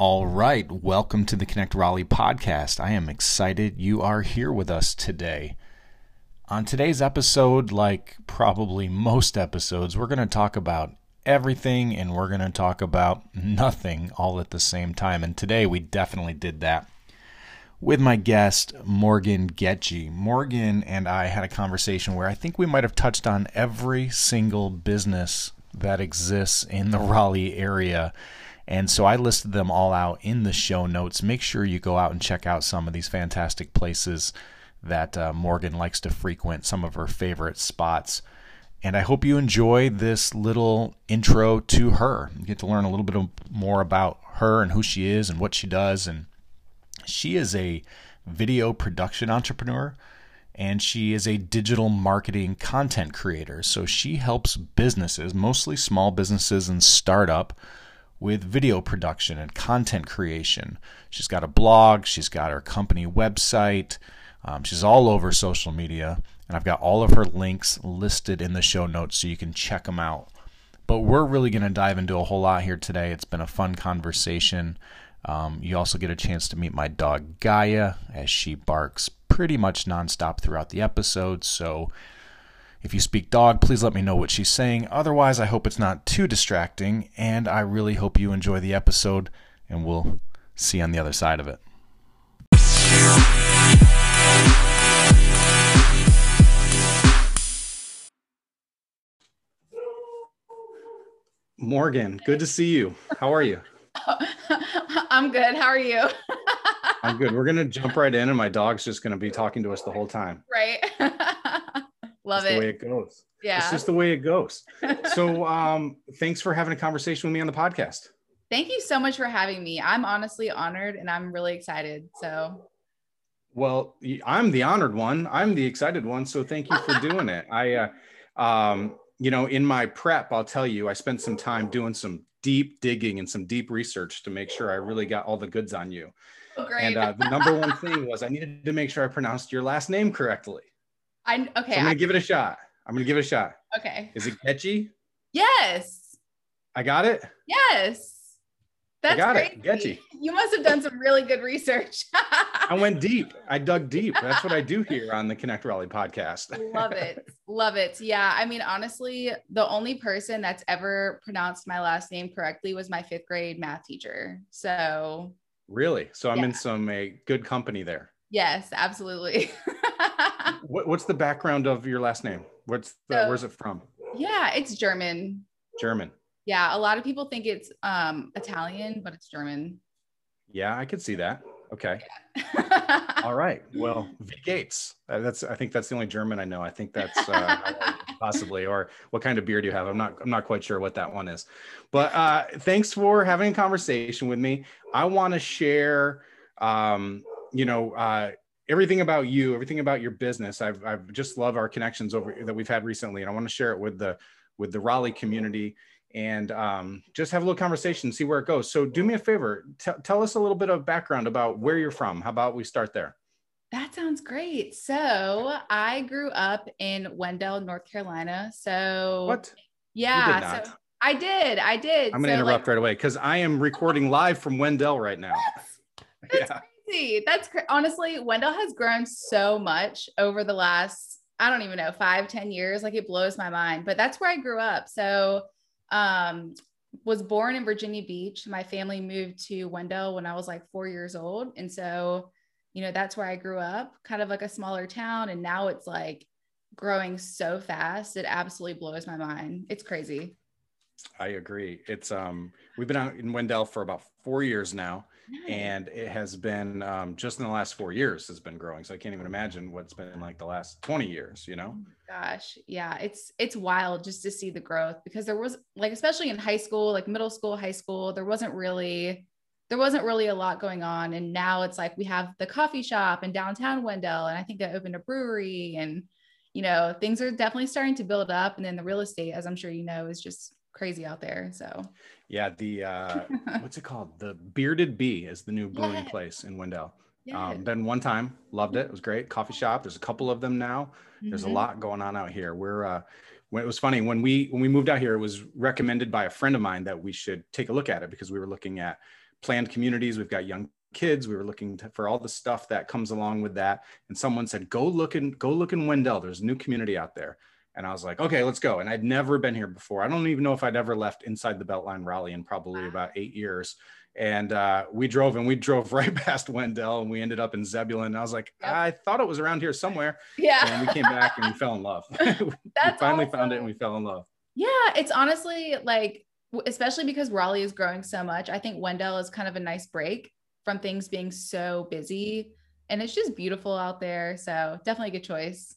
All right, welcome to the Connect Raleigh podcast. I am excited you are here with us today. On today's episode, like probably most episodes, we're going to talk about everything and we're going to talk about nothing all at the same time. And today we definitely did that with my guest, Morgan Goettge. Morgan and I had a conversation where I think we might have touched on every single business that exists in the Raleigh area and so I listed them all out in the show notes. Make sure you go out and check out some of these fantastic places that uh, Morgan likes to frequent, some of her favorite spots. And I hope you enjoy this little intro to her. You get to learn a little bit more about her and who she is and what she does. And she is a video production entrepreneur and she is a digital marketing content creator. So she helps businesses, mostly small businesses and startup, with video production and content creation. She's got a blog, she's got her company website, um, she's all over social media, and I've got all of her links listed in the show notes so you can check them out. But we're really going to dive into a whole lot here today. It's been a fun conversation. Um, you also get a chance to meet my dog Gaia as she barks pretty much nonstop throughout the episode. So if you speak dog, please let me know what she's saying. Otherwise, I hope it's not too distracting, and I really hope you enjoy the episode, and we'll see you on the other side of it. Morgan, good to see you. How are you? I'm good. How are you? I'm good. We're going to jump right in, and my dog's just going to be talking to us the whole time. Right. Love That's it. The way it goes. Yeah. It's just the way it goes. so, um, thanks for having a conversation with me on the podcast. Thank you so much for having me. I'm honestly honored and I'm really excited. So, well, I'm the honored one. I'm the excited one. So, thank you for doing it. I, uh, um, you know, in my prep, I'll tell you, I spent some time doing some deep digging and some deep research to make sure I really got all the goods on you. Oh, great. And uh, the number one thing was I needed to make sure I pronounced your last name correctly. I okay. So I'm gonna I, give it a shot. I'm gonna give it a shot. Okay. Is it catchy? Yes. I got it. Yes. That's I got crazy. it. Goettge. You must have done some really good research. I went deep. I dug deep. That's what I do here on the Connect Raleigh podcast. Love it. Love it. Yeah. I mean, honestly, the only person that's ever pronounced my last name correctly was my fifth grade math teacher. So really? So I'm yeah. in some a good company there. Yes, absolutely. what, what's the background of your last name? What's the, so, where's it from? Yeah, it's German. German. Yeah, a lot of people think it's um, Italian, but it's German. Yeah, I could see that. Okay. Yeah. All right. Well, V Gates. Uh, that's. I think that's the only German I know. I think that's uh, possibly. Or what kind of beer do you have? I'm not. I'm not quite sure what that one is. But uh, thanks for having a conversation with me. I want to share. Um, you know, uh, everything about you, everything about your business. I've, I've just love our connections over that we've had recently, and I want to share it with the with the Raleigh community and um, just have a little conversation, see where it goes. So, do me a favor, t- tell us a little bit of background about where you're from. How about we start there? That sounds great. So, I grew up in Wendell, North Carolina. So, what? Yeah. So I did. I did. I'm going to so, interrupt like, right away because I am recording live from Wendell right now. That's yeah crazy. That's honestly, Wendell has grown so much over the last, I don't even know, five, ten years. Like it blows my mind. But that's where I grew up. So, um, was born in Virginia Beach. My family moved to Wendell when I was like four years old. And so, you know, that's where I grew up, kind of like a smaller town. And now it's like growing so fast. It absolutely blows my mind. It's crazy. I agree. It's um we've been out in Wendell for about four years now and it has been um, just in the last four years has been growing so i can't even imagine what's been like the last 20 years you know? Oh gosh yeah it's it's wild just to see the growth because there was like especially in high school like middle school high school there wasn't really there wasn't really a lot going on and now it's like we have the coffee shop in downtown wendell and i think they opened a brewery and you know things are definitely starting to build up and then the real estate as i'm sure you know is just crazy out there. So yeah, the uh, what's it called? The Bearded Bee is the new brewing yes. place in Wendell. Yes. Um, been one time, loved it. It was great. Coffee shop. There's a couple of them now. Mm-hmm. There's a mm-hmm. lot going on out here. We're uh, when it was funny when we when we moved out here, it was recommended by a friend of mine that we should take a look at it because we were looking at planned communities. We've got young kids. We were looking to, for all the stuff that comes along with that. And someone said, "Go look in, go look in Wendell. There's a new community out there." And I was like, "Okay, let's go." And I'd never been here before. I don't even know if I'd ever left inside the Beltline Raleigh in probably about eight years. And uh, we drove and we drove right past Wendell and we ended up in Zebulon. And I was like, yep. I thought it was around here somewhere. Yeah. And we came back and we fell in love. That's we finally awesome. found it and we fell in love. Yeah, it's honestly like especially because Raleigh is growing so much, I think Wendell is kind of a nice break from things being so busy. And it's just beautiful out there. So definitely a good choice.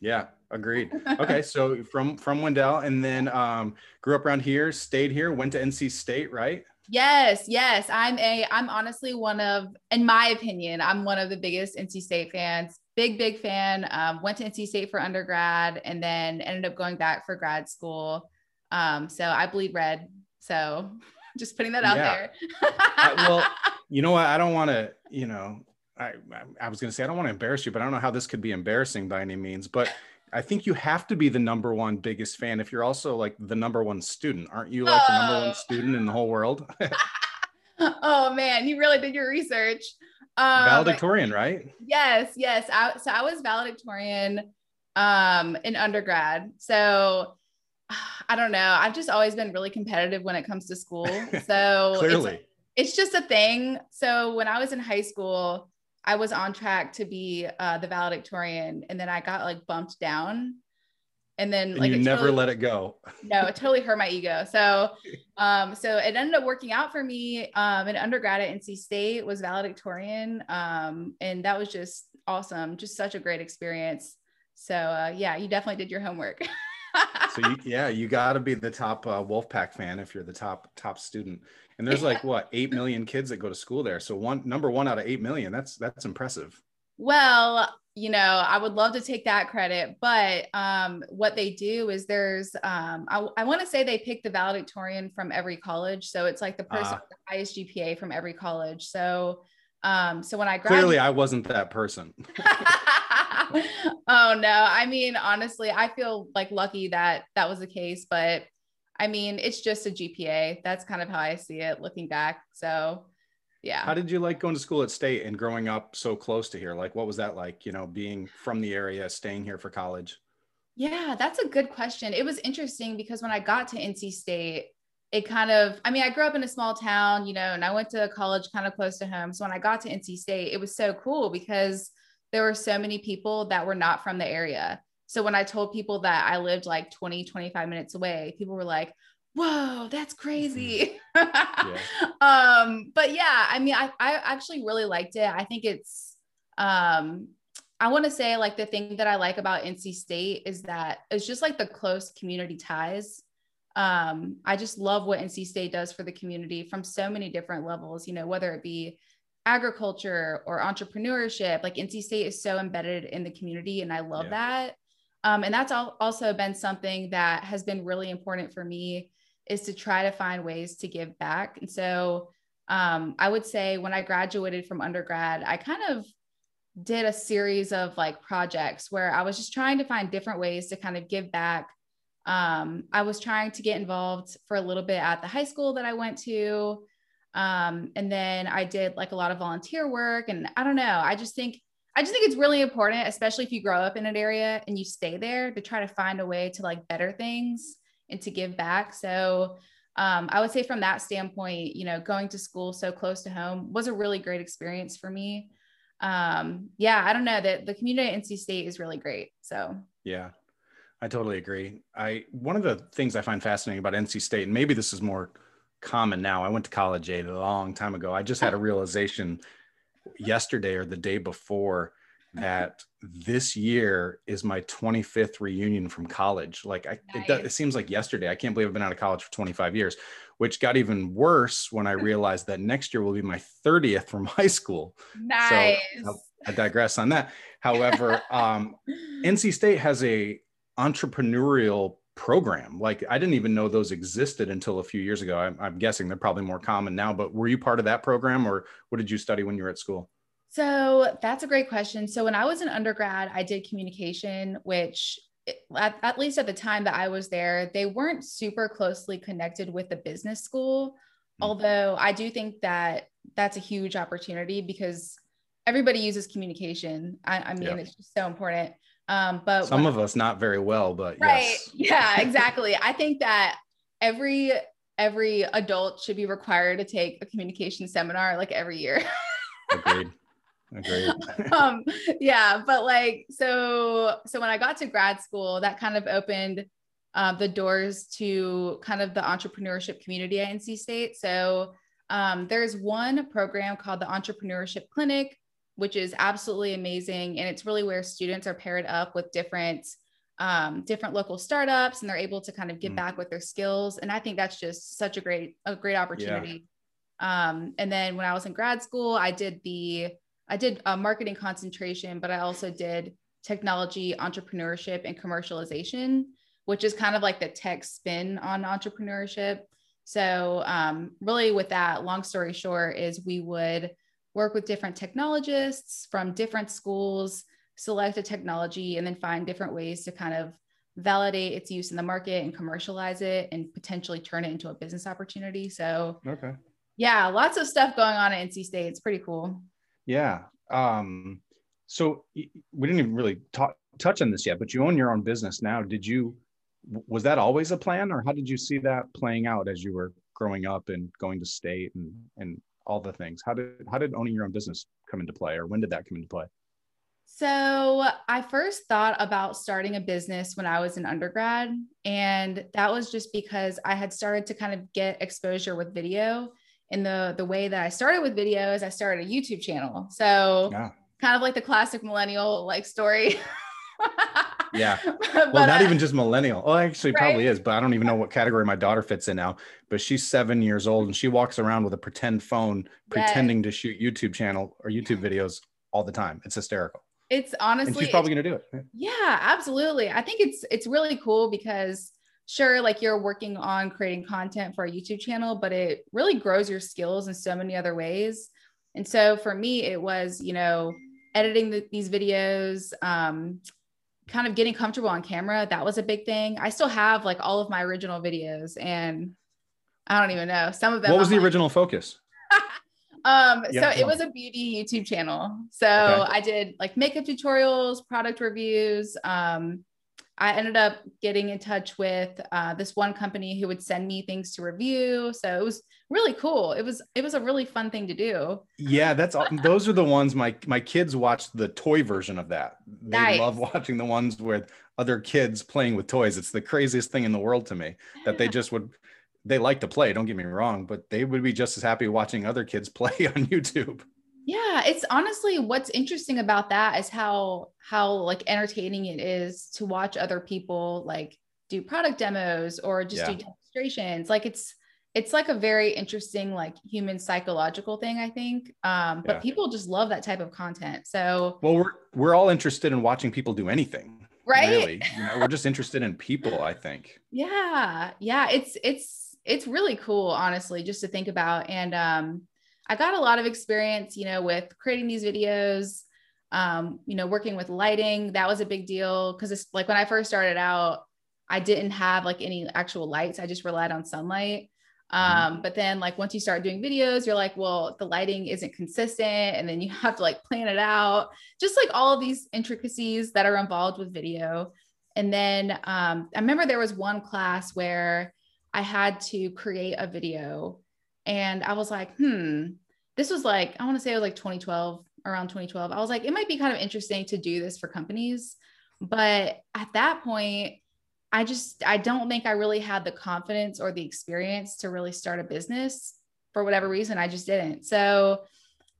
Yeah, agreed. Okay, so from from Wendell, and then um, grew up around here, stayed here, went to NC State, right? Yes, yes. I'm a. I'm honestly one of, in my opinion, I'm one of the biggest NC State fans. Big, big fan. Um, went to NC State for undergrad, and then ended up going back for grad school. Um, so I bleed red. So just putting that out yeah. there. I, well, you know what? I don't want to, you know, I, I was going to say, I don't want to embarrass you, but I don't know how this could be embarrassing by any means, but I think you have to be the number one biggest fan if you're also like the number one student. Aren't you like oh. the number one student in the whole world? oh man, you really did your research. Um, valedictorian, right? Yes, yes. I, so I was valedictorian um, in undergrad. So I don't know. I've just always been really competitive when it comes to school. So clearly, it's, it's, just a thing. So when I was in high school, I was on track to be uh, the valedictorian, and then I got like bumped down. And then and like you never totally, let it go. no, it totally hurt my ego. So, um, so it ended up working out for me. Um, in undergrad at NC State was valedictorian, um, and that was just awesome. Just such a great experience. So, uh, yeah, you definitely did your homework. so you, yeah, you got to be the top uh, Wolfpack fan if you're the top top student. And there's like what eight million kids that go to school there. So one number one out of eight million. That's that's impressive. Well, you know, I would love to take that credit, but um, what they do is there's, um, I, I want to say they pick the valedictorian from every college. So it's like the person uh, with the highest GPA from every college. So, um, so when I graduated, clearly I wasn't that person. oh no. I mean, honestly, I feel like lucky that that was the case, but I mean, it's just a GPA. That's kind of how I see it looking back. So, yeah. How did you like going to school at state and growing up so close to here? Like, what was that like, you know, being from the area, staying here for college? Yeah, that's a good question. It was interesting because when I got to NC State, it kind of, I mean, I grew up in a small town, you know, and I went to college kind of close to home. So when I got to NC State, it was so cool because there were so many people that were not from the area. So when I told people that I lived like 20, 25 minutes away, people were like, whoa, that's crazy. yeah. um, but yeah, I mean, I, I actually really liked it. I think it's, um, I want to say like the thing that I like about NC State is that it's just like the close community ties. Um, I just love what NC State does for the community from so many different levels, you know, whether it be agriculture or entrepreneurship. Like NC State is so embedded in the community, and I love yeah. that. Um, and that's also been something that has been really important for me is to try to find ways to give back. And so um, I would say when I graduated from undergrad, I kind of did a series of like projects where I was just trying to find different ways to kind of give back. Um, I was trying to get involved for a little bit at the high school that I went to. Um, and then I did like a lot of volunteer work. And I don't know, I just think, I just think it's really important, especially if you grow up in an area and you stay there to try to find a way to like better things and to give back. So um, I would say from that standpoint, you know, going to school so close to home was a really great experience for me. Um, yeah, I don't know that the community at NC State is really great. So yeah, I totally agree. I one of the things I find fascinating about NC State, and maybe this is more common now. I went to college a long time ago. I just had a realization yesterday or the day before that this year is my 25th reunion from college. Like I, nice. it, it, seems like yesterday. I can't believe I've been out of college for 25 years, which got even worse when I realized that next year will be my 30th from high school. Nice. So I digress on that. However, um, NC State has a entrepreneurial program. Like I didn't even know those existed until a few years ago. I'm, I'm, guessing they're probably more common now. But were you part of that program, or what did you study when you were at school? So that's a great question. So when I was an undergrad, I did communication, which at, at least at the time that I was there, they weren't super closely connected with the business school. Hmm. although I do think that that's a huge opportunity because everybody uses communication. I, I mean, yeah. it's just so important. Um, but some of us not very well, but right, yes. yeah, exactly. I think that every every adult should be required to take a communication seminar like every year. Agreed. Agreed. um, yeah, but like so so when I got to grad school, that kind of opened uh, the doors to kind of the entrepreneurship community at NC State. So um, there's one program called the Entrepreneurship Clinic, which is absolutely amazing, and it's really where students are paired up with different um, different local startups, and they're able to kind of give mm. back with their skills. And I think that's just such a great a great opportunity. Yeah. Um, and then when I was in grad school, I did the I did a marketing concentration, but I also did technology, entrepreneurship, and commercialization, which is kind of like the tech spin on entrepreneurship. So, um, really, with that, long story short, is we would work with different technologists from different schools, select a technology, and then find different ways to kind of validate its use in the market and commercialize it and potentially turn it into a business opportunity. So, okay. Yeah, lots of stuff going on at NC State. It's pretty cool. Yeah. Um, so we didn't even really talk, touch on this yet, but you own your own business now. Did you, was that always a plan or how did you see that playing out as you were growing up and going to state and, and all the things? How did, how did owning your own business come into play or when did that come into play? So, I first thought about starting a business when I was an undergrad. And that was just because I had started to kind of get exposure with video in the the way that I started with videos, I started a YouTube channel. So yeah. kind of like the classic millennial like story. yeah. but, well, not uh, even just millennial. Oh, actually, right? probably is, but I don't even know what category my daughter fits in now. But she's seven years old and she walks around with a pretend phone, pretending yes. to shoot YouTube channel or YouTube videos all the time. It's hysterical. It's honestly, and she's probably gonna do it. Yeah, absolutely. I think it's it's really cool because sure like you're working on creating content for a youtube channel but it really grows your skills in so many other ways and so for me it was you know editing the, these videos um, kind of getting comfortable on camera that was a big thing. I still have like all of my original videos and i don't even know. Some of them what was I'm the like, original focus? Um yeah, so it was a beauty youtube channel. So okay. i did like makeup tutorials product reviews um I ended up getting in touch with uh, this one company who would send me things to review. So it was really cool. It was it was a really fun thing to do. Yeah, that's those are the ones my my kids watched the toy version of that. They nice. love watching the ones with other kids playing with toys. It's the craziest thing in the world to me that they just would they like to play, don't get me wrong, but they would be just as happy watching other kids play on YouTube. Yeah, it's honestly what's interesting about that is how how like entertaining it is to watch other people like do product demos or just yeah. do demonstrations. Like it's it's like a very interesting like human psychological thing i think um, but yeah. people just love that type of content so well we're we're all interested in watching people do anything right really you know we're just interested in people i think yeah yeah it's it's it's really cool honestly just to think about and um I got a lot of experience, you know, with creating these videos, um, you know, working with lighting. That was a big deal because it's like when I first started out, I didn't have like any actual lights. I just relied on sunlight. Mm-hmm. Um, but then like once you start doing videos, you're like, well, the lighting isn't consistent, and then you have to like plan it out, just like all of these intricacies that are involved with video. And then um, I remember there was one class where I had to create a video, and I was like, hmm, this was like, I want to say it was like 2012, around 2012. I was like, it might be kind of interesting to do this for companies. But at that point, I just, I don't think I really had the confidence or the experience to really start a business for whatever reason. I just didn't. So,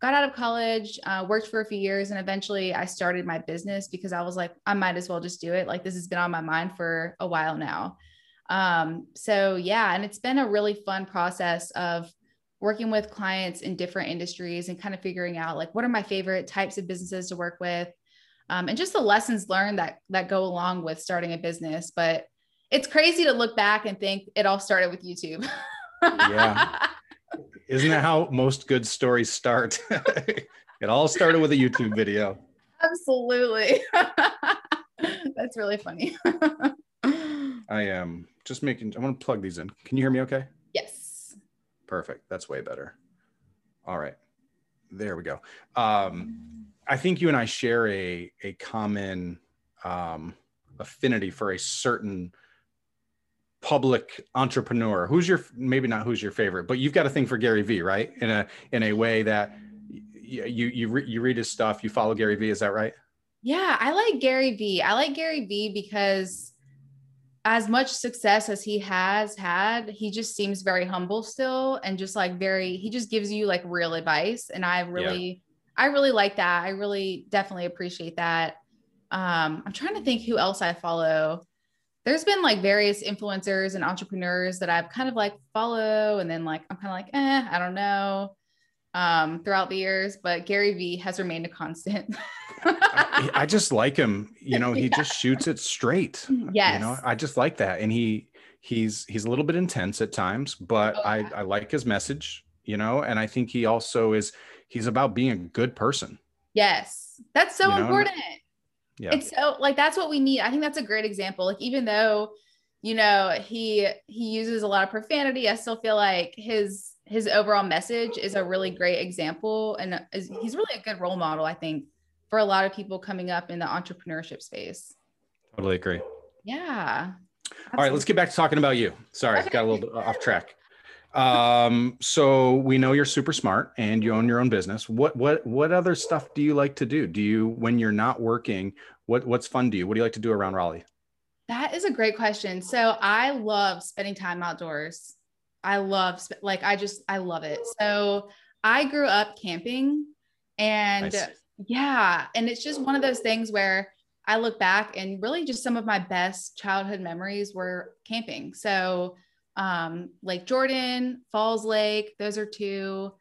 got out of college, uh, worked for a few years, and eventually I started my business because I was like, I might as well just do it. Like, this has been on my mind for a while now. Um, so, yeah, and it's been a really fun process of working with clients in different industries and kind of figuring out like what are my favorite types of businesses to work with um, and just the lessons learned that that go along with starting a business. But it's crazy to look back and think it all started with youtube. Yeah. Isn't that how most good stories start? It all started with a youtube video. Absolutely. That's really funny. I am just making i want to plug these in. Can you hear me okay Perfect. That's way better. All right. There we go. Um, I think you and I share a a common um, affinity for a certain public entrepreneur. Who's your maybe not who's your favorite, but you've got a thing for Gary Vee, right? In a in a way that you you re, you read his stuff, you follow Gary Vee. Is that right? Yeah, I like Gary Vee. I like Gary Vee because as much success as he has had, he just seems very humble still and just like very he just gives you like real advice and I really yeah. I really like that. I really definitely appreciate that. Um I'm trying to think who else I follow. There's been like various influencers and entrepreneurs that I've kind of like follow and then like I'm kind of like, "Eh, I don't know." Um throughout the years, but Gary Vee has remained a constant. I, I, just like him. You know, he yeah. just shoots it straight. Yes. You know, I just like that. And he he's he's a little bit intense at times, but oh, I I like his message, you know, and I think he also is he's about being a good person. Yes. That's so you know? important. Yeah. It's so like that's what we need. I think that's a great example. Like even though you know he he uses a lot of profanity, I still feel like his his overall message is a really great example and is, he's really a good role model i think for a lot of people coming up in the entrepreneurship space. Totally agree. Yeah. All right, let's get back to talking about you. Sorry, okay. got a little off track. Um, so we know you're super smart and you own your own business. What what what other stuff do you like to do? Do you when you're not working, what what's fun to you? What do you like to do around Raleigh? That is a great question. So I love spending time outdoors. I love like I just I love it. So I grew up camping and nice yeah. And it's just one of those things where I look back and really just some of my best childhood memories were camping. So, um, Lake Jordan, Falls Lake, those are two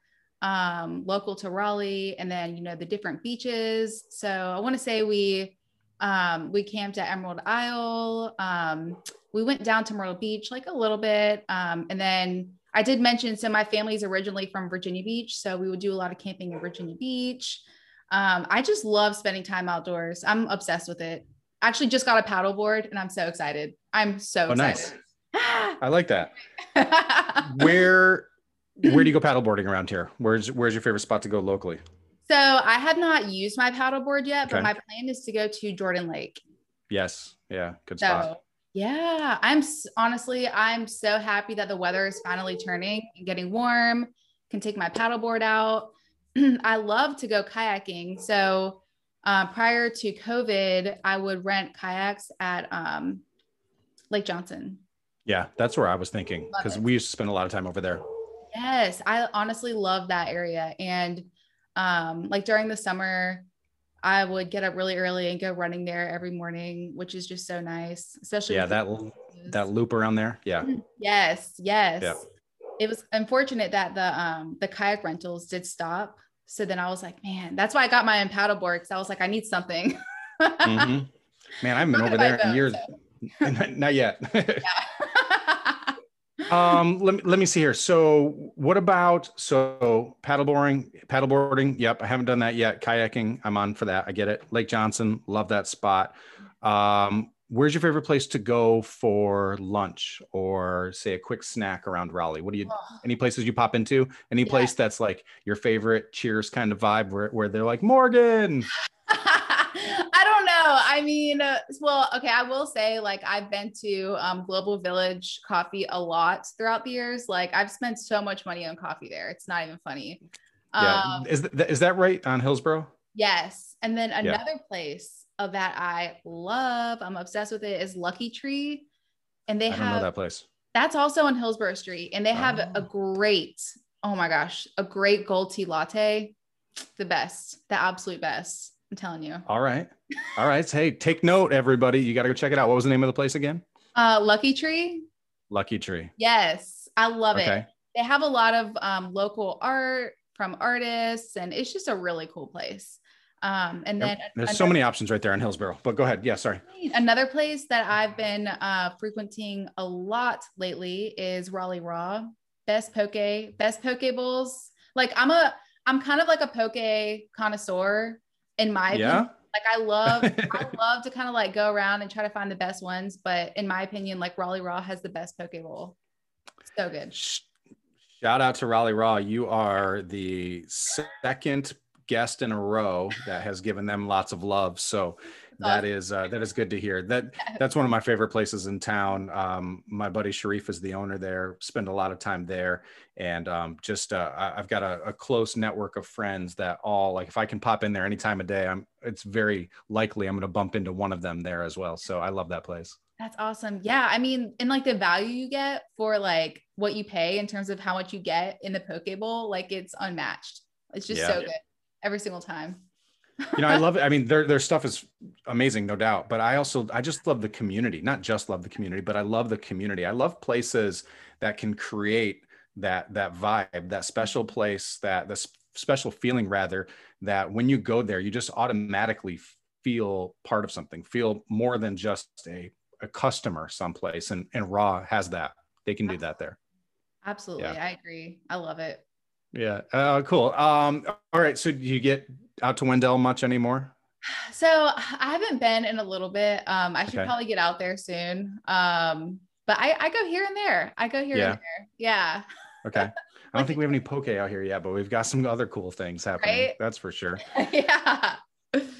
um, local to Raleigh, and then you know the different beaches. So I want to say we um, we camped at Emerald Isle. Um, we went down to Myrtle Beach like a little bit, um, and then I did mention so my family's originally from Virginia Beach, so we would do a lot of camping in Virginia Beach. Um, I just love spending time outdoors. I'm obsessed with it. Actually, just got a paddle board and I'm so excited. I'm so oh, excited. nice. I like that. where where do you go paddleboarding around here? Where's where's your favorite spot to go locally? So I have not used my paddleboard yet, okay. but my plan is to go to Jordan Lake. Yes. Yeah. Good so, spot. Yeah. I'm honestly, I'm so happy that the weather is finally turning and getting warm. Can take my paddleboard out. I love to go kayaking. So uh, prior to COVID, I would rent kayaks at um, Lake Johnson. Yeah, that's where I was thinking because we used to spend a lot of time over there. Yes, I honestly love that area. And um, like during the summer, I would get up really early and go running there every morning, which is just so nice, especially yeah that that loop around there. Yeah. Yes. Yes. Yeah it was unfortunate that the um the kayak rentals did stop. So then I was like, man, that's why I got my own paddleboard because I was like, I need something. mm-hmm. Man, I haven't been over there in years. So. Not yet. um, let me let me see here. So, what about so paddleboarding? Paddleboarding. Yep, I haven't done that yet. Kayaking. I'm on for that. I get it. Lake Johnson. Love that spot. Um, where's your favorite place to go for lunch or say a quick snack around Raleigh? What do you, oh. any places you pop into? Any yeah. place that's like your favorite cheers kind of vibe where, where they're like, Morgan? I don't know. I mean, uh, well, okay, I will say like I've been to um, Global Village Coffee a lot throughout the years. Like I've spent so much money on coffee there. It's not even funny. Yeah. Um, is, th- is that right on Hillsborough? Yes. And then another yeah. place that I love, I'm obsessed with it, is Lucky Tree. And they have that place. That's also on Hillsborough Street. And they have oh. a great, oh my gosh, a great gold tea latte. The best, the absolute best. I'm telling you. All right. All right. hey, take note, everybody. You got to go check it out. What was the name of the place again? Uh, Lucky Tree. Lucky Tree. Yes. I love okay. it. They have a lot of um, local art from artists, and it's just a really cool place. Um, and then there's another, so many options right there in Hillsborough, but go ahead. Yeah, sorry. Another place that I've been uh, frequenting a lot lately is Raleigh Raw. Best poke, best poke bowls. Like I'm a, I'm kind of like a poke connoisseur in my yeah. opinion. Like I love, I love to kind of like go around and try to find the best ones. But in my opinion, like Raleigh Raw has the best poke bowl. So good. Shout out to Raleigh Raw. You are the second guest in a row that has given them lots of love. So that is uh, that is good to hear. That that's one of my favorite places in town. Um, my buddy Sharif is the owner there. Spend a lot of time there, and um, just uh, I've got a, a, close network of friends that all like if I can pop in there any time of day, I'm it's very likely I'm going to bump into one of them there as well. So I love that place. That's awesome. Yeah, I mean, and like the value you get for like what you pay in terms of how much you get in the poke bowl, like it's unmatched. It's just yeah. so good every single time you know, I love it. I mean, their their stuff is amazing, no doubt. But I also I just love the community. Not just love the community, but I love the community. I love places that can create that that vibe, that special place, that the special feeling rather that when you go there, you just automatically feel part of something, feel more than just a a customer someplace. And and Raw has that. They can do that there. Absolutely, yeah. I agree. I love it. Yeah. Uh, cool. Um, all right. So do you get out to Wendell much anymore? So I haven't been in a little bit. Um, I should okay. probably get out there soon. Um, but I, I go here and there. I go here yeah. and there. Yeah. Okay. I don't think we have any poke out here yet, but we've got some other cool things happening. Right? That's for sure. yeah.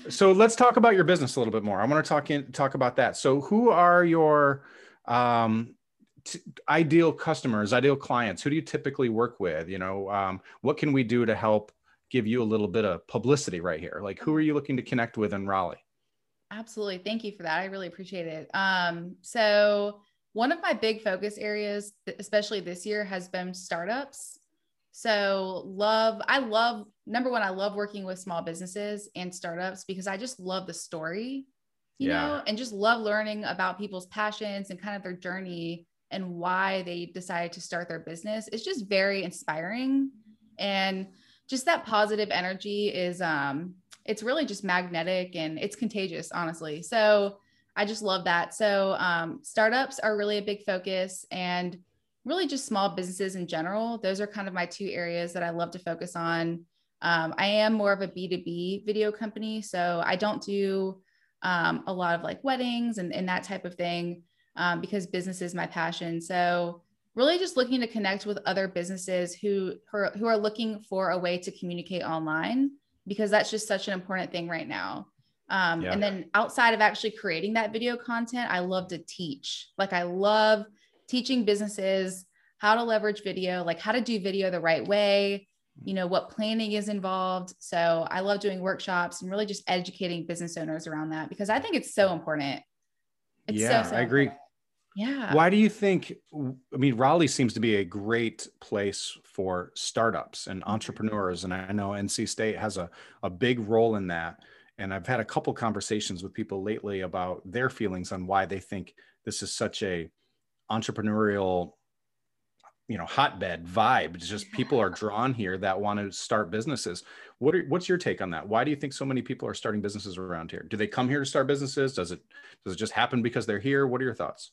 So let's talk about your business a little bit more. I want to talk in, talk about that. So who are your um, t- ideal customers, ideal clients? Who do you typically work with? You know, um, what can we do to help give you a little bit of publicity right here. Like, who are you looking to connect with in Raleigh? Absolutely. Thank you for that. I really appreciate it. Um, so, one of my big focus areas, especially this year, has been startups. So, love, I love, number one, I love working with small businesses and startups because I just love the story, you yeah. know, and just love learning about people's passions and kind of their journey and why they decided to start their business. It's just very inspiring. And just that positive energy is um it's really just magnetic and it's contagious honestly so i just love that so um, startups are really a big focus and really just small businesses in general those are kind of my two areas that i love to focus on um, i am more of a b2b video company so i don't do um, a lot of like weddings and, and that type of thing um, because business is my passion so really just looking to connect with other businesses who, who are, who are looking for a way to communicate online because that's just such an important thing right now. Um, yeah. And then outside of actually creating that video content, I love to teach. Like I love teaching businesses how to leverage video, like how to do video the right way, you know, what planning is involved. So I love doing workshops and really just educating business owners around that because I think it's so important. It's yeah, so, so I agree. Important. Yeah. Why do you think? I mean, Raleigh seems to be a great place for startups and mm-hmm. entrepreneurs. And I know NC State has a, a big role in that. And I've had a couple conversations with people lately about their feelings on why they think this is such a entrepreneurial you know hotbed vibe it's just people are drawn here that want to start businesses what are, what's your take on that why do you think so many people are starting businesses around here do they come here to start businesses does it does it just happen because they're here what are your thoughts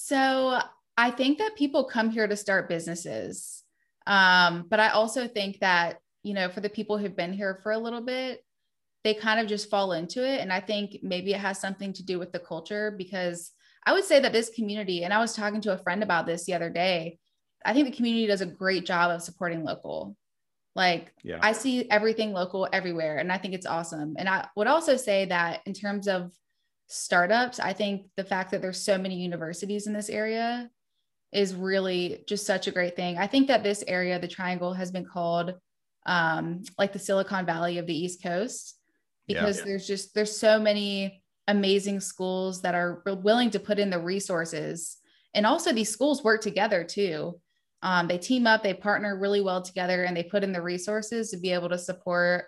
so I think that people come here to start businesses. Um, but I also think that, you know, for the people who've been here for a little bit, they kind of just fall into it. And I think maybe it has something to do with the culture because I would say that this community, and I was talking to a friend about this the other day, I think the community does a great job of supporting local. Like yeah. I see everything local everywhere, and I think it's awesome. And I would also say that in terms of startups, I think the fact that there's so many universities in this area is really just such a great thing. I think that this area, the Triangle, has been called um, like the Silicon Valley of the East Coast because yeah. there's just there's so many amazing schools that are willing to put in the resources, and also these schools work together too. Um, they team up, they partner really well together, and they put in the resources to be able to support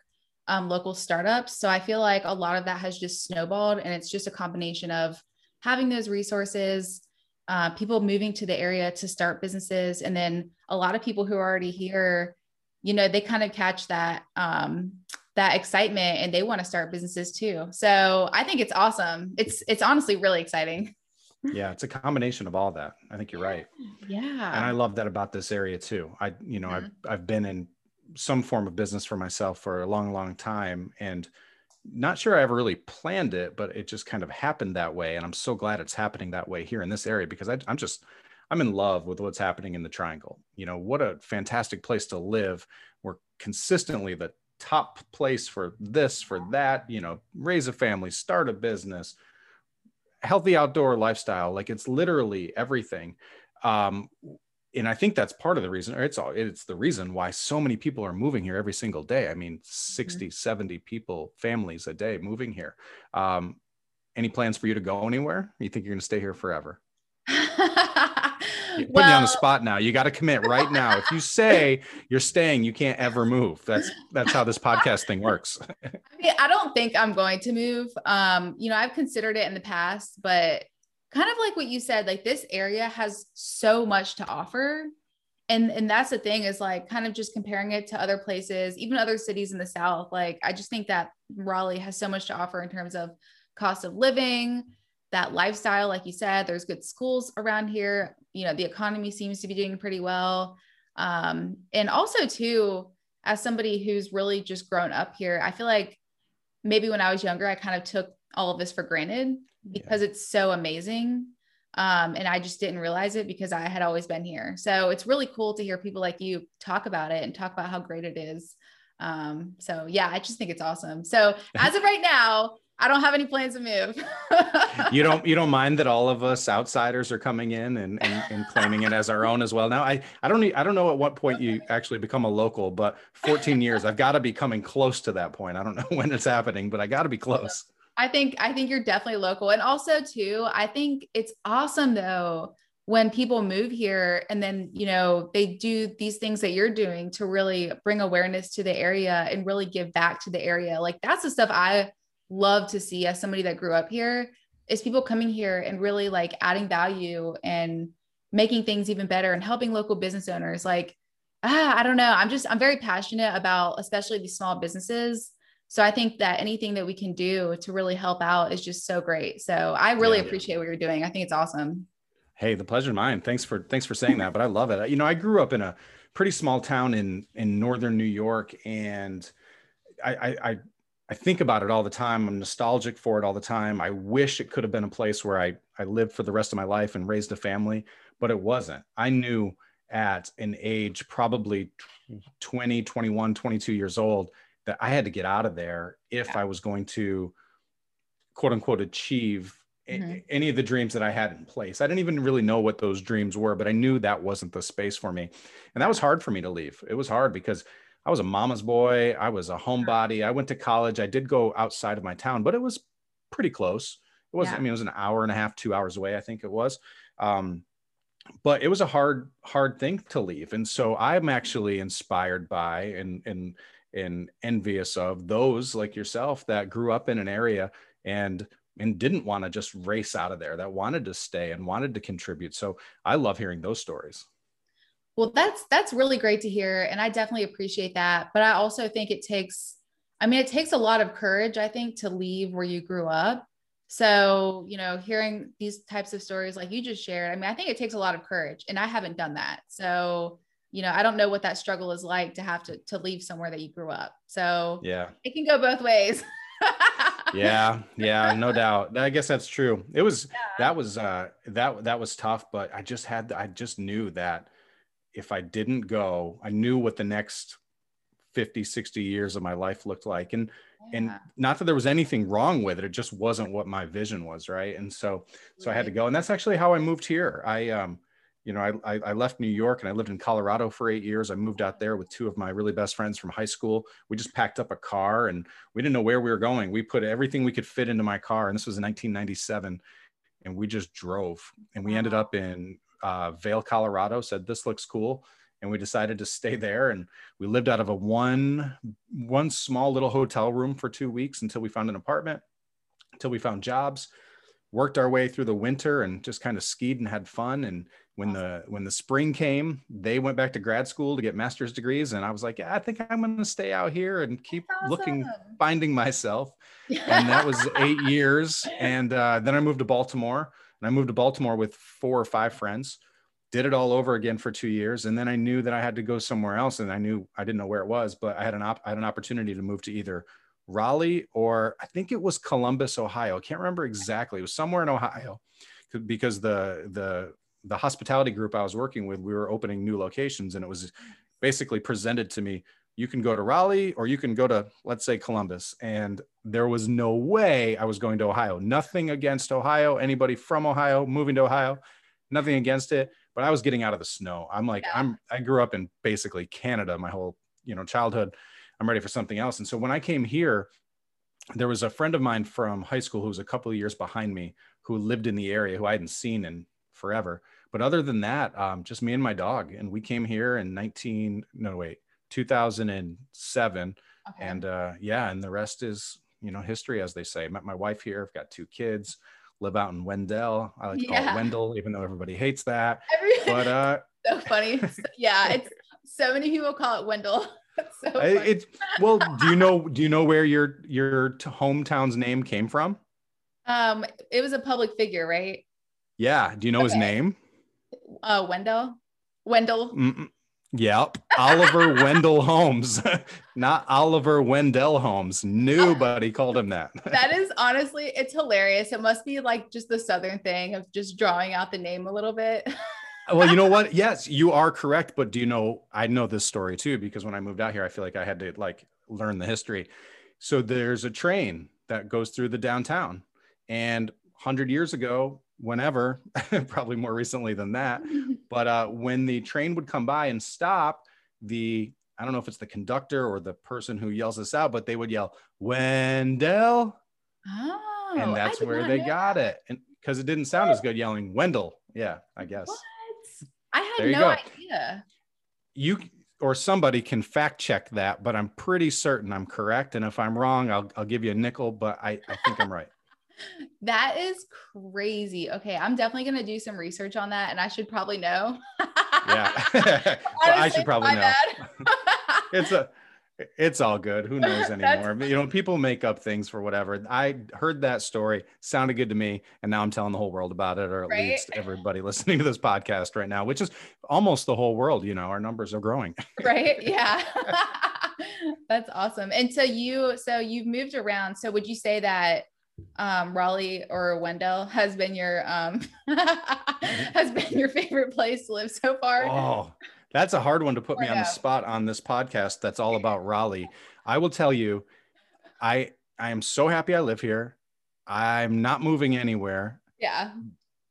um, local startups. So I feel like a lot of that has just snowballed, and it's just a combination of having those resources, uh, people moving to the area to start businesses, and then a lot of people who are already here, you know, they kind of catch that um, that excitement and they want to start businesses too. So I think it's awesome. It's it's honestly really exciting. yeah it's a combination of all that i think you're right yeah and i love that about this area too i you know mm-hmm. i've i've been in some form of business for myself for a long, long time. And not sure I ever really planned it, but it just kind of happened that way. And I'm so glad it's happening that way here in this area because I, am just, I'm in love with what's happening in the Triangle. You know, what a fantastic place to live. We're consistently the top place for this, for that. You know, raise a family, start a business, healthy outdoor lifestyle. Like it's literally everything. Um, and I think that's part of the reason, or it's all, it's the reason why so many people are moving here every single day. I mean, 60, mm-hmm. 70 people, families a day moving here. Um, any plans for you to go anywhere? you think you're going to stay here forever? Put well, me on the spot now. You got to commit right now. If you say you're staying, you can't ever move. That's that's how this podcast thing works. I mean, I don't think I'm going to move. Um, you know, I've considered it in the past, but kind of like what you said, like this area has so much to offer. And and that's the thing is like kind of just comparing it to other places, even other cities in the south. Like I just think that Raleigh has so much to offer in terms of cost of living, that lifestyle like you said there's good schools around here you know the economy seems to be doing pretty well um, and also too as somebody who's really just grown up here i feel like maybe when i was younger i kind of took all of this for granted because yeah. it's so amazing um, and i just didn't realize it because i had always been here so it's really cool to hear people like you talk about it and talk about how great it is um, so yeah i just think it's awesome so as of right now I don't have any plans to move. you don't you don't mind that all of us outsiders are coming in and, and, and claiming it as our own as well. Now I I don't I don't know at what point you actually become a local, but 14 years I've got to be coming close to that point. I don't know when it's happening, but I got to be close. I think I think you're definitely local. And also too, I think it's awesome though when people move here and then you know they do these things that you're doing to really bring awareness to the area and really give back to the area. Like that's the stuff i love to see as somebody that grew up here is people coming here and really like adding value and making things even better and helping local business owners. Like ah, i don't know. I'm just i'm very passionate about especially these small businesses so i think that anything that we can do to really help out is just so great so i really yeah, appreciate yeah. what you're doing i think it's awesome hey the pleasure mine thanks for thanks for saying that but i love it you know i grew up in a pretty small town in in northern new york and I, I, I think about it all the time. I'm nostalgic for it all the time. I wish it could have been a place where I, I lived for the rest of my life and raised a family, but it wasn't. I knew at an age probably 20, 21, 22 years old that I had to get out of there if yeah. I was going to quote unquote achieve mm-hmm. a- any of the dreams that I had in place. I didn't even really know what those dreams were, but I knew that wasn't the space for me. And that was hard for me to leave. It was hard because I was a mama's boy. I was a homebody. I went to college. I did go outside of my town, but it was pretty close. It was, yeah. I mean, it was an hour and a half, two hours away, I think it was. Um, but it was a hard, hard thing to leave. And so I'm actually inspired by and, and, and envious of those like yourself that grew up in an area and and didn't want to just race out of there that wanted to stay and wanted to contribute so i love hearing those stories well, that's that's really great to hear, and I definitely appreciate that. But I also think it takes, I mean, it takes a lot of courage, I think, to leave where you grew up. So, you know, hearing these types of stories like you just shared, I mean, I think it takes a lot of courage, and I haven't done that. So, you know, I don't know what that struggle is like to have to to leave somewhere that you grew up. So, yeah, it can go both ways. yeah, yeah, no doubt. I guess that's true. It was yeah. that was uh that that was tough, but I just had I just knew that if I didn't go, I knew what the next 50, 60 years of my life looked like. And yeah. and not that there was anything wrong with it, it just wasn't what my vision was, right? And so so right. I had to go. And that's actually how I moved here. I um you know, I, I left New York and I lived in Colorado for eight years. I moved out there with two of my really best friends from high school. We just packed up a car and we didn't know where we were going. We put everything we could fit into my car, and this was in 1997, and we just drove. And we ended up in uh, Vail, Colorado, said this looks cool, and we decided to stay there. And we lived out of a one one small little hotel room for two weeks until we found an apartment, until we found jobs. Worked our way through the winter and just kind of skied and had fun. And when the when the spring came, they went back to grad school to get master's degrees, and I was like, yeah, I think I'm going to stay out here and keep awesome. looking, finding myself. and that was eight years. And uh, then I moved to Baltimore and I moved to Baltimore with four or five friends, did it all over again for two years. And then I knew that I had to go somewhere else. And I knew I didn't know where it was, but I had an, op- I had an opportunity to move to either Raleigh or I think it was Columbus, Ohio. I can't remember exactly. It was somewhere in Ohio because the, the, the hospitality group I was working with, we were opening new locations, and it was basically presented to me. You can go to Raleigh or you can go to, let's say, Columbus. And there was no way I was going to Ohio. Nothing against Ohio, anybody from Ohio moving to Ohio, nothing against it. But I was getting out of the snow. I'm like, Yeah. I'm, I grew up in basically Canada my whole, you know, childhood. I'm ready for something else. And so when I came here, there was a friend of mine from high school who was a couple of years behind me who lived in the area who I hadn't seen in forever. But other than that, um, just me and my dog. And we came here in 19, no, wait, 2007. Okay. And uh, yeah, and the rest is, you know, history, as they say. Met my wife here. I've got two kids, live out in Wendell. I like to call it Wendell, even though everybody hates that. Every, But uh, so funny. yeah, it's so many people call it Wendell. So I- it's well. Do you know? Do you know where your your t- hometown's name came from? um, it was a public figure, right? Yeah. Do you know his name? Uh, Wendell. Wendell. Mm-mm. Yep. Oliver Wendell Holmes, not Oliver Wendell Holmes. Nobody called him that. That is honestly, it's hilarious. It must be like just the southern thing of just drawing out the name a little bit. well, you know what? Yes, you are correct. But do you know? I know this story too because when I moved out here, I feel like I had to like learn the history. So there's a train that goes through the downtown, and hundred years ago, whenever, probably more recently than that, but uh, when the train would come by and stop, the I don't know if it's the conductor or the person who yells this out, but they would yell Wendell, Oh, and that's where they got that. it, and because it didn't sound as good yelling Wendell. Yeah, I guess What? I had no go. idea. you or somebody can fact check that, but I'm pretty certain I'm correct. And if I'm wrong, I'll I'll give you a nickel, but I, I think I'm right. That is crazy. Okay, I'm definitely gonna do some research on that, and I should probably know. Yeah, Well, I should probably know. it's a it's all good who knows anymore you know people make up things for whatever i heard that story sounded good to me and now i'm telling the whole world about it or at Right? least everybody listening to this podcast right now which is almost the whole world you know our numbers are growing right? Yeah. That's awesome. And so you, so you've moved around. So would you say that um, Raleigh or Wendell has been your um, has been your favorite place to live so far? oh that's a hard one to put me on the spot on this podcast that's all about raleigh i will tell you i i am so happy i live here i'm not moving anywhere Yeah.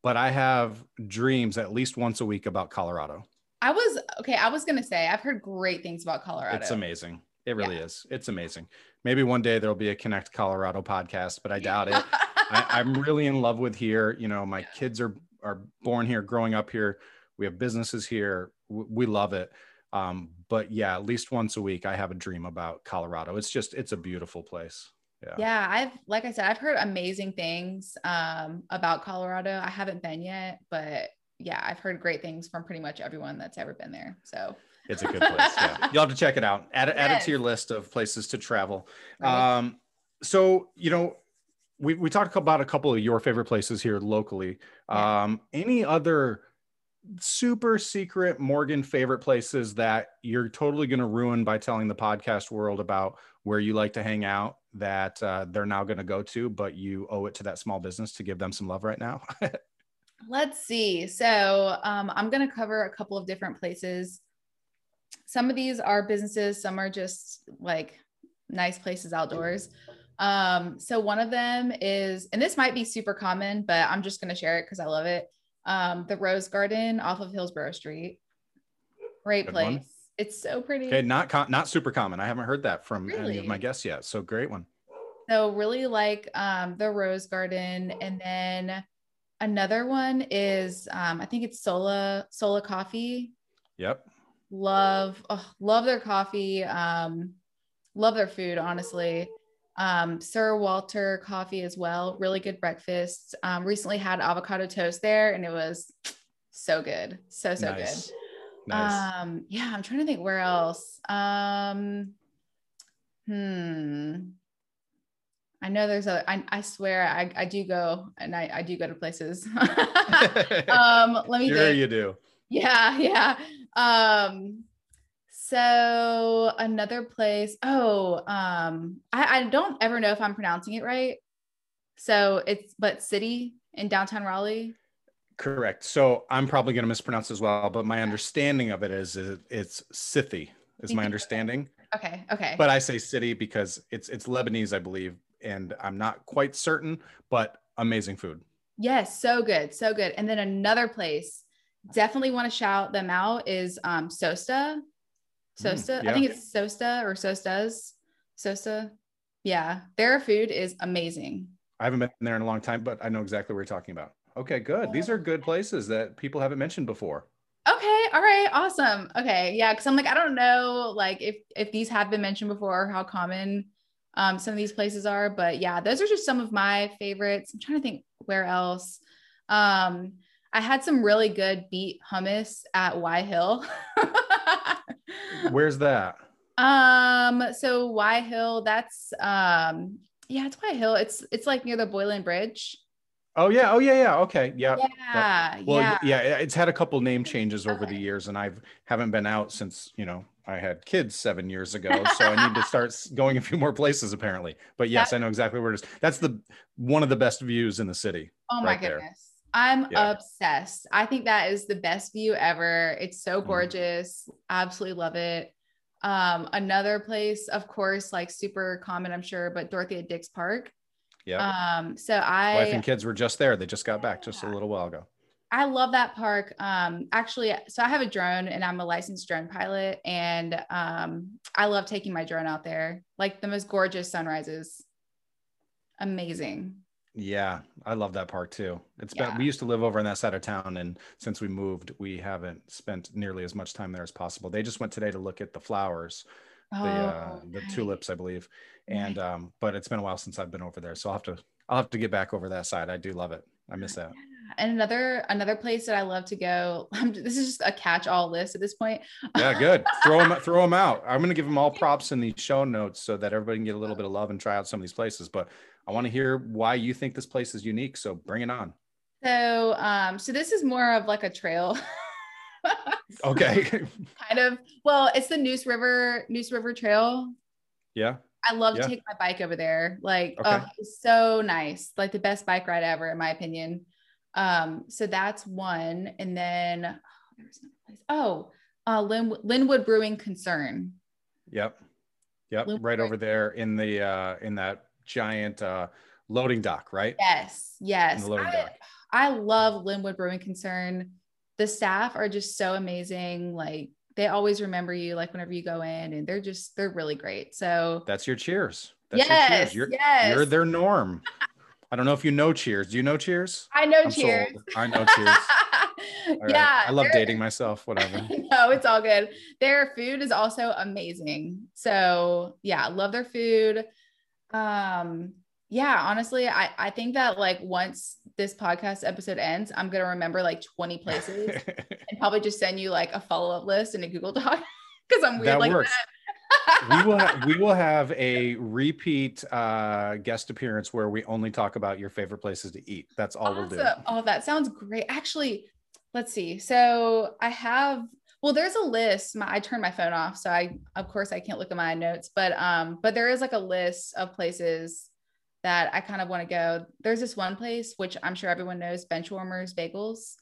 but i have dreams at least once a week about colorado I was okay. I was gonna say I've heard great things about Colorado. It's amazing. It really is. It's amazing. Maybe one day there'll be a Connect Colorado podcast, but I doubt it. I, I'm really in love with here. You know, my kids are are born here, growing up here. We have businesses here. We love it. Um, but yeah, at least once a week, I have a dream about Colorado. It's just, it's a beautiful place. Yeah. yeah, I've like I said, I've heard amazing things um, about Colorado. I haven't been yet, but yeah, I've heard great things from pretty much everyone that's ever been there. So It's a good place. Yeah. You'll have to check it out. Add it, add it to your list of places to travel. right? Um, so you know, we we talked about a couple of your favorite places here locally. Yeah. Um, any other super secret Morgan favorite places that you're totally going to ruin by telling the podcast world about where you like to hang out that uh, they're now going to go to, but you owe it to that small business to give them some love right now? Let's see. So um, I'm going to cover a couple of different places. Some of these are businesses, some are just like nice places outdoors. Um, so one of them is, and this might be super common, but I'm just going to share it because I love it. Um, the Rose Garden off of Hillsborough Street. Great Good place. one. It's so pretty. okay, not com- not super common. I haven't heard that from any of my guests yet. So great one. So really like um, the Rose Garden, and then another one is um, I think it's Sola Sola Coffee. Yep. Love oh, love their coffee. Um, love their food, honestly. Um, Sir Walter Coffee as well. Really good breakfast. Um, recently had avocado toast there, and it was so good, so so nice. good. Nice. Um, yeah, I'm trying to think where else. Um, hmm. I know there's a. I, I swear I, I do go and I, I do go to places. um, let me Sure think. you do. Yeah, yeah. Um, so another place. Oh, um, I, I don't ever know if I'm pronouncing it right. So it's but city in downtown Raleigh. Correct. So I'm probably going to mispronounce as well, but my understanding of it is it's Sitti is my understanding. Okay. Okay. But I say city because it's it's Lebanese, I believe, and I'm not quite certain, but amazing food. Yes, so good, so good. And then another place, definitely want to shout them out is um Sosta. Sosta. Mm, yeah. I think it's Sosta or Sostas. Sosta. Yeah, their food is amazing. I haven't been there in a long time, but I know exactly what you're talking about. Okay, good. These are good places that people haven't mentioned before. Okay, all right, awesome. Okay, yeah, because I'm like, I don't know, like if if these have been mentioned before, how common um, some of these places are, but yeah, those are just some of my favorites. I'm trying to think where else. Um, I had some really good beet hummus at Wye Hill. Where's that? Um, so Wye Hill, that's um, yeah, it's Wye Hill. It's it's like near the Boylan Bridge. Oh yeah. Oh yeah. Yeah. Okay. Yeah. Yeah. Well, yeah. yeah. It's had a couple name changes over okay. the years, and I've haven't been out since you know I had kids seven years ago, so I need to start going a few more places apparently. But yes, that, I know exactly where it is. That's the one of the best views in the city. Oh my goodness. There. I'm yeah. obsessed. I think that is the best view ever. It's so mm-hmm. gorgeous. Mm. Absolutely love it. Um, another place, of course, like super common, I'm sure, but Dorothea Dix Park. Yeah. Um, so I wife and kids were just there. They just got back just a little while ago. I love that park. Um, actually, so I have a drone and I'm a licensed drone pilot, and um, I love taking my drone out there. Like the most gorgeous sunrises. Amazing. Yeah, I love that park too. It's yeah. been we used to live over on that side of town, and since we moved, we haven't spent nearly as much time there as possible. They just went today to look at the flowers, oh, the uh, the tulips, I believe, and um, but it's been a while since I've been over there, so I'll have to I'll have to get back over that side. I do love it. I miss that. And another another place that I love to go. this is just a catch-all list at this point. yeah, good. Throw them throw them out. I'm going to give them all props in the show notes so that everybody can get a little bit of love and try out some of these places. But I want to hear why you think this place is unique. So bring it on. So, um, so this is more of like a trail. okay. kind of. Well, it's the Neuse River Neuse River Trail. Yeah. I love yeah. to take my bike over there. Like, okay. oh, it's so nice. Like the best bike ride ever, in my opinion. Um, so that's one. And then oh, there was another place. Oh, uh, Lin- Lynwood Brewing Concern. Yep. Yep. Lynwood right over there in the uh in that giant uh loading dock, right? Yes. Yes. I, I love Lynwood Brewing Concern. The staff are just so amazing. Like they always remember you like whenever you go in and they're just they're really great so that's your cheers that's yes, your cheers you're, yes. you're their norm i don't know if you know cheers do you know cheers i know I'm cheers sold. i know cheers yeah i love dating myself whatever no it's all good their food is also amazing so yeah love their food um yeah honestly i i think that like once this podcast episode ends i'm gonna remember like 20 places and probably just send you like a follow-up list in a google doc because i'm weird that like works. that we will ha- we will have a repeat uh, guest appearance where we only talk about your favorite places to eat. That's all awesome. we'll do. Oh, that sounds great. Actually, let's see. So I have well, there's a list. My, I turned my phone off, so I of course I can't look at my notes, but um, but there is like a list of places that I kind of want to go. There's this one place which I'm sure everyone knows, Benchwarmers Bagels.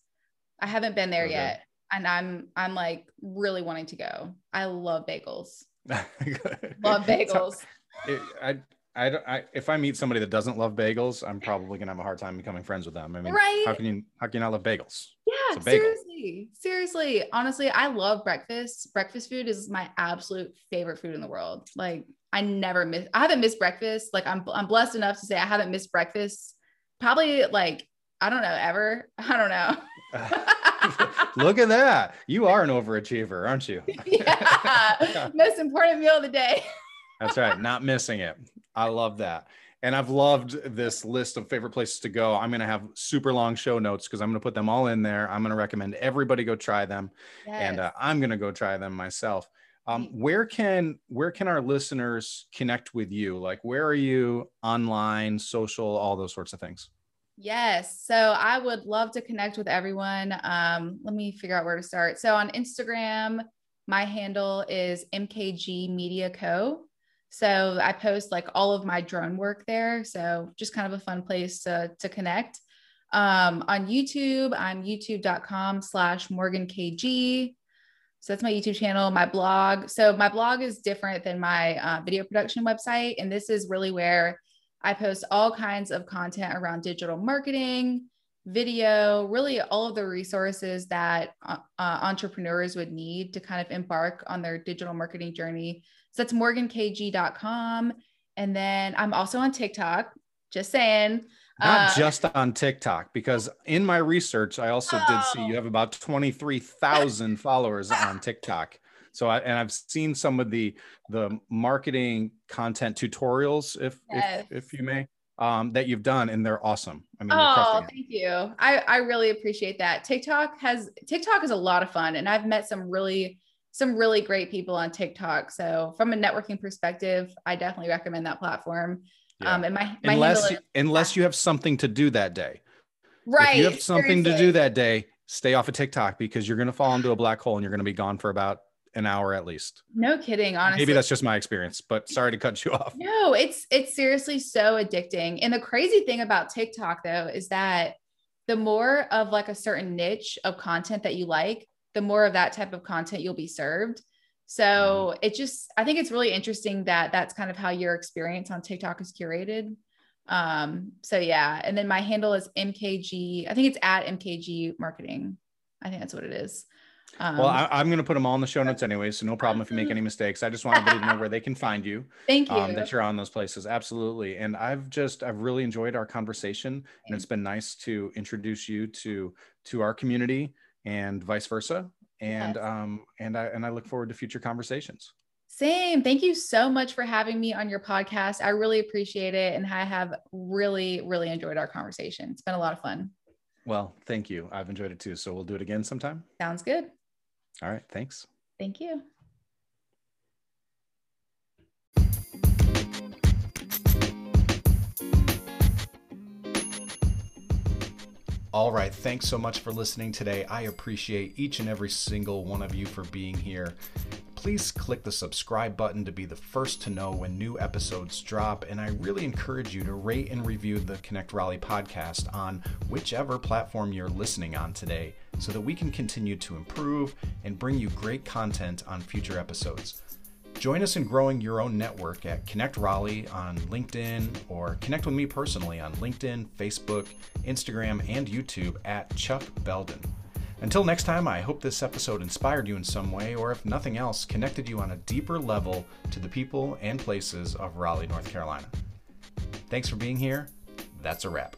I haven't been there okay. yet, and I'm I'm like really wanting to go. I love bagels. love bagels. It, I I don't. I, if I meet somebody that doesn't love bagels, I'm probably gonna have a hard time becoming friends with them. I mean, right? How can you how can you not love bagels? Yeah, seriously, seriously. Honestly, I love breakfast. Breakfast food is my absolute favorite food in the world. Like I never miss. I haven't missed breakfast. Like I'm I'm blessed enough to say I haven't missed breakfast. Probably like I don't know ever. I don't know. Look at that. You are an overachiever, aren't you? yeah. Most important meal of the day. That's right. Not missing it. I love that. And I've loved this list of favorite places to go. I'm going to have super long show notes because I'm going to put them all in there. I'm going to recommend everybody go try them, yes. and uh, I'm going to go try them myself. Um, where can where can our listeners connect with you? Like, where are you online, social, all those sorts of things? Yes. So I would love to connect with everyone. Um, let me figure out where to start. So on Instagram, my handle is MKG Media Co. So I post like all of my drone work there. So just kind of a fun place to, to connect. Um, on YouTube, I'm youtube.com slash morgankg. So that's my YouTube channel, my blog. So my blog is different than my uh, video production website. And this is really where I post all kinds of content around digital marketing, video, really all of the resources that uh, uh, entrepreneurs would need to kind of embark on their digital marketing journey. So that's morgankg.com. And then I'm also on TikTok, just saying. Not uh, just on TikTok, because in my research, I also oh. did see you oh. have about 23,000 followers on TikTok. So I, and I've seen some of the the marketing content tutorials, if yes. if, if you may, um, that you've done, and they're awesome. I mean, oh, thank you. I I really appreciate that. TikTok has TikTok is a lot of fun, and I've met some really some really great people on TikTok. So from a networking perspective, I definitely recommend that platform. Yeah. Um, and my, my unless is, unless you have something to do that day, right? If you have something seriously. to do that day, stay off of TikTok because you're going to fall into a black hole and you're going to be gone for about an hour at least. No kidding, honestly. Maybe that's just my experience, but sorry to cut you off. No, it's it's seriously so addicting. And the crazy thing about TikTok though is that the more of like a certain niche of content that you like, the more of that type of content you'll be served. So mm-hmm. it just I think it's really interesting that that's kind of how your experience on TikTok is curated. Um so yeah, and then my handle is MKG. I think it's at MKG marketing. I think that's what it is. Um, well, I, am going to put them all in the show notes anyway, so no problem if you make any mistakes. I just want everybody to know where they can find you. Thank you. Um, that you're on those places, absolutely. And I've just I've really enjoyed our conversation, and it's been nice to introduce you to to our community and vice versa. And yes. um and I and I look forward to future conversations. Same. Thank you so much for having me on your podcast. I really appreciate it, and I have really really enjoyed our conversation. It's been a lot of fun. Well, thank you. I've enjoyed it too. So we'll do it again sometime. Sounds good. All right. Thanks. Thank you. All right. Thanks so much for listening today. I appreciate each and every single one of you for being here please click the subscribe button to be the first to know when new episodes drop. And I really encourage you to rate and review the Connect Raleigh podcast on whichever platform you're listening on today so that we can continue to improve and bring you great content on future episodes. Join us in growing your own network at Connect Raleigh on LinkedIn or connect with me personally on LinkedIn, Facebook, Instagram, and YouTube at Chuck Belden. Until next time, I hope this episode inspired you in some way, or if nothing else, connected you on a deeper level to the people and places of Raleigh, North Carolina. Thanks for being here. That's a wrap.